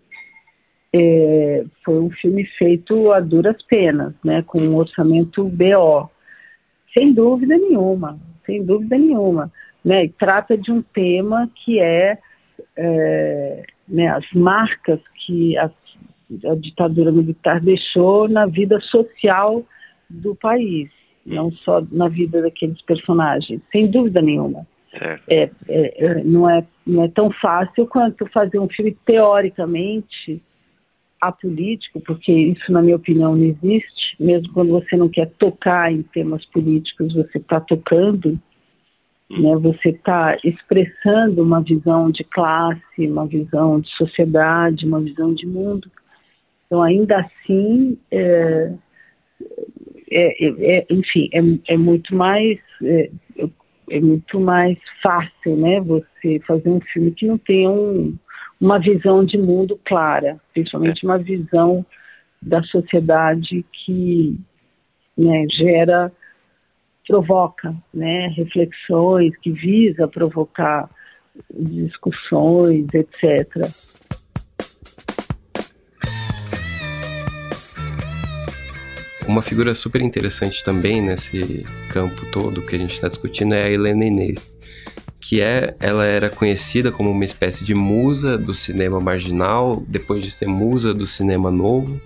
é, foi um filme feito a duras penas, né, com um orçamento BO, sem dúvida nenhuma, sem dúvida nenhuma, né, e trata de um tema que é, é né, as marcas que a, a ditadura militar deixou na vida social do país, não só na vida daqueles personagens, sem dúvida nenhuma. É, é, é, não, é, não é tão fácil quanto fazer um filme teoricamente apolítico, porque isso, na minha opinião, não existe. Mesmo quando você não quer tocar em temas políticos, você está tocando, né? você está expressando uma visão de classe, uma visão de sociedade, uma visão de mundo. Então, ainda assim, é, é, é, é enfim, é, é, muito mais é, é, muito mais fácil, né? Você fazer um filme que não tenha um uma visão de mundo clara, principalmente uma visão da sociedade que né, gera, provoca né, reflexões, que visa provocar discussões, etc. Uma figura super interessante também nesse campo todo que a gente está discutindo é a Helena Inês que é ela era conhecida como uma espécie de musa do cinema marginal, depois de ser musa do cinema novo,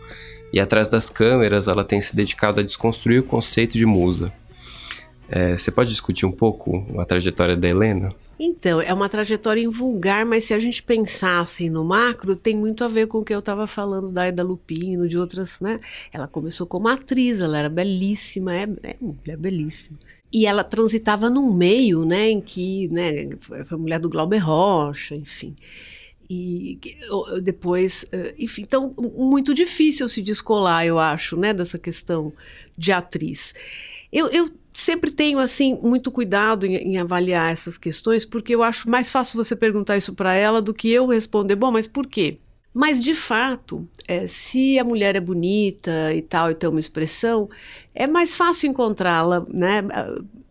e atrás das câmeras ela tem se dedicado a desconstruir o conceito de musa. É, você pode discutir um pouco a trajetória da Helena? Então, é uma trajetória invulgar, mas se a gente pensasse no macro, tem muito a ver com o que eu estava falando da Eda Lupino, de outras, né? Ela começou como atriz, ela era belíssima, é, é, é belíssima. E ela transitava num meio, né, em que, né, foi mulher do Glauber Rocha, enfim. E depois, eh, enfim, então, muito difícil se descolar, eu acho, né, dessa questão de atriz. Eu, eu sempre tenho assim muito cuidado em, em, avaliar essas questões, porque eu acho mais fácil você perguntar isso para ela do que eu responder. Bom, mas por quê? Mas de fato, é, se a mulher é bonita e tal e tem uma expressão, é mais fácil encontrá-la, né?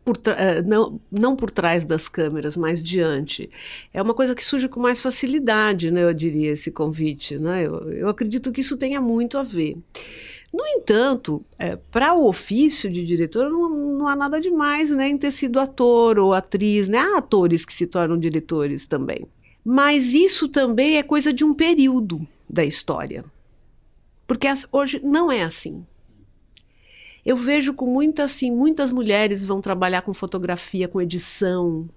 Por, é, não, não por trás das câmeras, mas diante. É uma coisa que surge com mais facilidade, né, eu diria, esse convite. Né? Eu, eu acredito que isso tenha muito a ver. No entanto, é, para o ofício de diretor, não, não, há nada demais né, em ter sido ator ou atriz. Né? Há atores que se tornam diretores também. Mas isso também é coisa de um período da história. Porque hoje não é assim. Eu vejo com muitas, assim, muitas mulheres vão trabalhar com fotografia, com edição,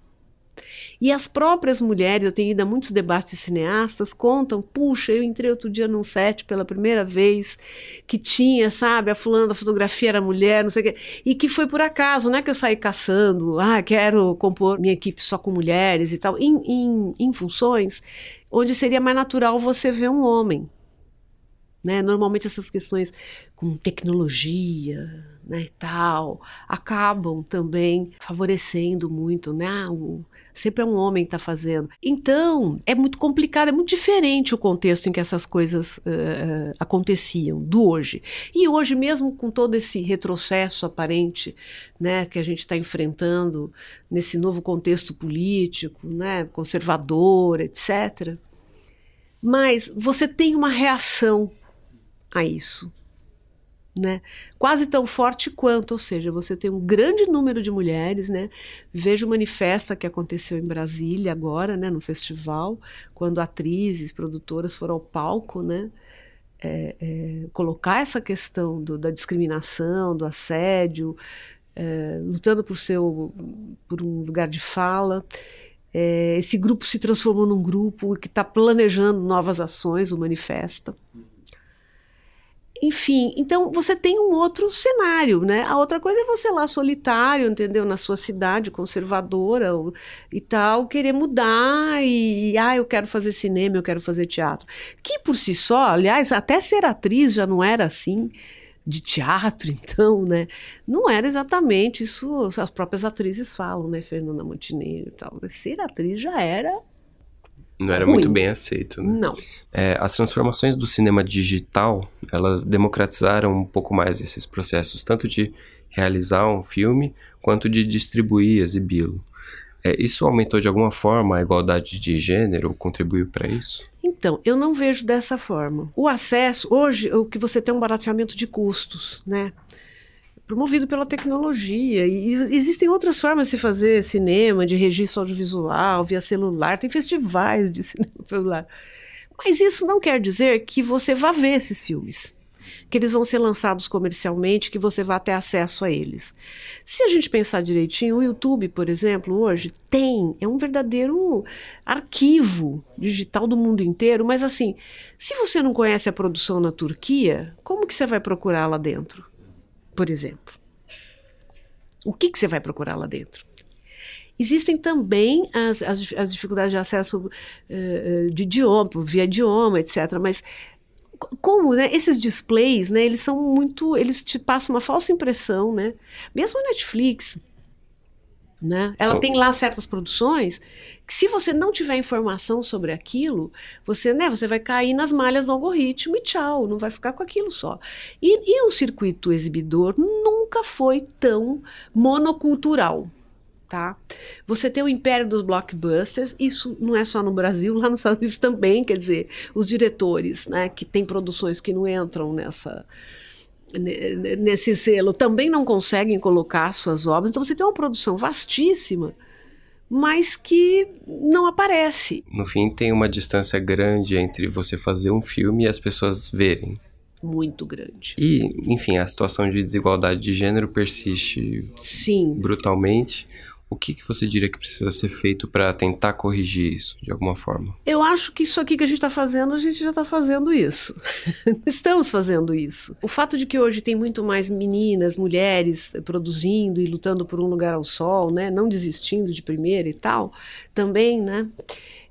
e as próprias mulheres, eu tenho ido a muitos debates de cineastas, contam, puxa, eu entrei outro dia num set pela primeira vez, que tinha, sabe, a fulana da fotografia era mulher, não sei o quê, e que foi por acaso, não é que eu saí caçando, ah, quero compor minha equipe só com mulheres e tal, em, em, em funções onde seria mais natural você ver um homem. Né? Normalmente essas questões com tecnologia né, e tal acabam também favorecendo muito né, ah, o, sempre é um homem que está fazendo. Então, é muito complicado, é muito diferente o contexto em que essas coisas uh, aconteciam do hoje. E hoje, mesmo com todo esse retrocesso aparente né, que a gente está enfrentando nesse novo contexto político, né, conservador, etc. Mas você tem uma reação a isso né? Quase tão forte quanto, ou seja, você tem um grande número de mulheres, né? Vejo o manifesta que aconteceu em Brasília agora, né, no festival, quando atrizes, produtoras foram ao palco, né? É, é, colocar essa questão do, da discriminação, do assédio, é, lutando por seu por um lugar de fala. É, esse grupo se transformou num grupo que está planejando novas ações, o Manifesta. Enfim, então você tem um outro cenário, né? A outra coisa é você lá solitário, entendeu? Na sua cidade conservadora ou, e tal, querer mudar e, ah, eu quero fazer cinema, eu quero fazer teatro. Que por si só, aliás, até ser atriz já não era assim, de teatro, então, né? Não era exatamente isso, as próprias atrizes falam, né? Fernanda Montenegro e tal. Ser atriz já era. Não era ruim. muito bem aceito, né? Não. É, as transformações do cinema digital, elas democratizaram um pouco mais esses processos, tanto de realizar um filme, quanto de distribuir, exibi-lo. É, isso aumentou de alguma forma a igualdade de gênero? Contribuiu para isso? Então, eu não vejo dessa forma. O acesso, hoje, o que você tem é um barateamento de custos, né? Promovido pela tecnologia. E existem outras formas de se fazer cinema, de registro audiovisual, via celular, tem festivais de cinema celular. Mas isso não quer dizer que você vá ver esses filmes que eles vão ser lançados comercialmente, que você vai ter acesso a eles. Se a gente pensar direitinho, o YouTube, por exemplo, hoje tem, é um verdadeiro arquivo digital do mundo inteiro, mas assim, se você não conhece a produção na Turquia, como que você vai procurar lá dentro? Por exemplo. O que, que você vai procurar lá dentro? Existem também as, as, as dificuldades de acesso uh, de idioma, via idioma, etc. Mas como, né, esses displays, né, eles são muito, eles te passam uma falsa impressão, né? Mesmo a Netflix, né? Ela tem lá certas produções que se você não tiver informação sobre aquilo, você, né, você vai cair nas malhas do algoritmo e tchau, não vai ficar com aquilo só. E, e o circuito exibidor nunca foi tão monocultural tá? Você tem o império dos blockbusters, isso não é só no Brasil, lá nos Estados Unidos também, quer dizer, os diretores, né, que têm produções que não entram nessa nesse selo, também não conseguem colocar suas obras. Então você tem uma produção vastíssima, mas que não aparece. No fim, tem uma distância grande entre você fazer um filme e as pessoas verem muito grande. E, enfim, a situação de desigualdade de gênero persiste Sim. brutalmente. O que, que você diria que precisa ser feito para tentar corrigir isso de alguma forma? Eu acho que isso aqui que a gente está fazendo, a gente já está fazendo isso. Estamos fazendo isso. O fato de que hoje tem muito mais meninas, mulheres produzindo e lutando por um lugar ao sol, né? Não desistindo de primeira e tal, também, né?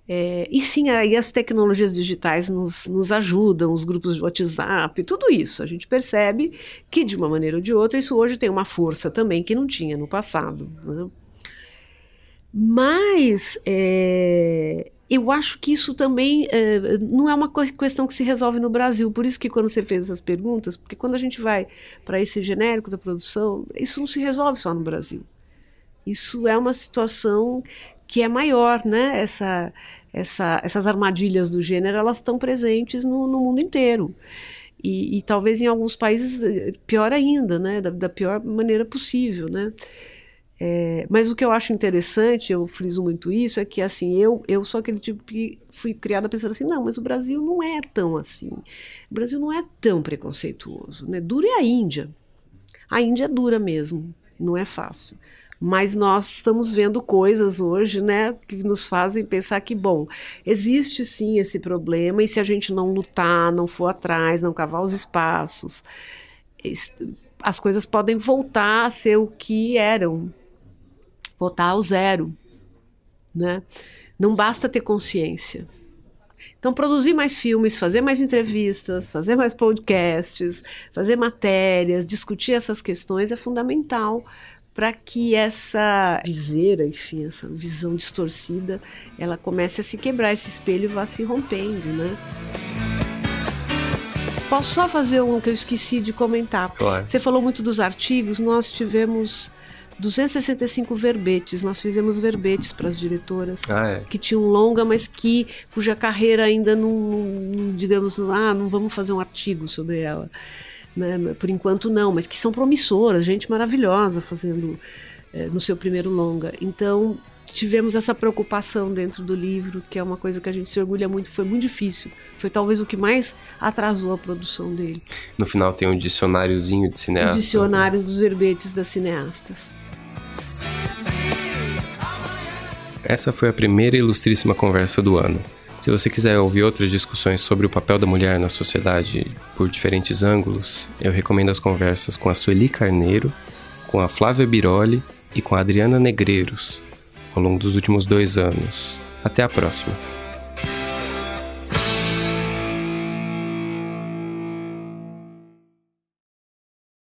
É, e sim, aí as tecnologias digitais nos, nos ajudam, os grupos de WhatsApp, tudo isso. A gente percebe que, de uma maneira ou de outra, isso hoje tem uma força também que não tinha no passado. Né? Mas é, eu acho que isso também é, não é uma questão que se resolve no Brasil. Por isso que quando você fez essas perguntas, porque quando a gente vai para esse genérico da produção, isso não se resolve só no Brasil. Isso é uma situação que é maior, né? Essa, essa, essas armadilhas do gênero, elas estão presentes no, no mundo inteiro. E, e, talvez em alguns países eh, pior ainda, né? Da, da pior maneira possível, né? É, mas o que eu acho interessante, eu friso muito isso, é que assim, eu, eu sou aquele tipo que fui criada pensando assim, não, mas o Brasil não é tão assim. O Brasil não é tão preconceituoso, né? Dura é a Índia. A Índia é dura mesmo, não é fácil. Mas nós estamos vendo coisas hoje, né, que nos fazem pensar que, bom, existe sim esse problema, e se a gente não lutar, não for atrás, não cavar os espaços, as coisas podem voltar a ser o que eram botar ao zero, né? Não basta ter consciência. Então, produzir mais filmes, fazer mais entrevistas, fazer mais podcasts, fazer matérias, discutir essas questões é fundamental para que essa viseira, enfim, essa visão distorcida, ela comece a se quebrar, esse espelho vá se rompendo, né? Posso só fazer um que eu esqueci de comentar? Claro. Você falou muito dos artigos, nós tivemos 265 verbetes. Nós fizemos verbetes para as diretoras ah, é. que tinham longa, mas que cuja carreira ainda não, não, digamos, ah, não vamos fazer um artigo sobre ela. Né? Por enquanto não, mas que são promissoras, gente maravilhosa fazendo é, no seu primeiro longa. Então tivemos essa preocupação dentro do livro, que é uma coisa que a gente se orgulha muito, foi muito difícil. Foi talvez o que mais atrasou a produção dele. No final tem um dicionáriozinho de cineastas. O dicionário né? dos verbetes das cineastas. Essa foi a primeira ilustríssima conversa do ano. Se você quiser ouvir outras discussões sobre o papel da mulher na sociedade por diferentes ângulos, eu recomendo as conversas com a Sueli Carneiro, com a Flávia Biroli e com a Adriana Negreiros ao longo dos últimos dois anos. Até a próxima!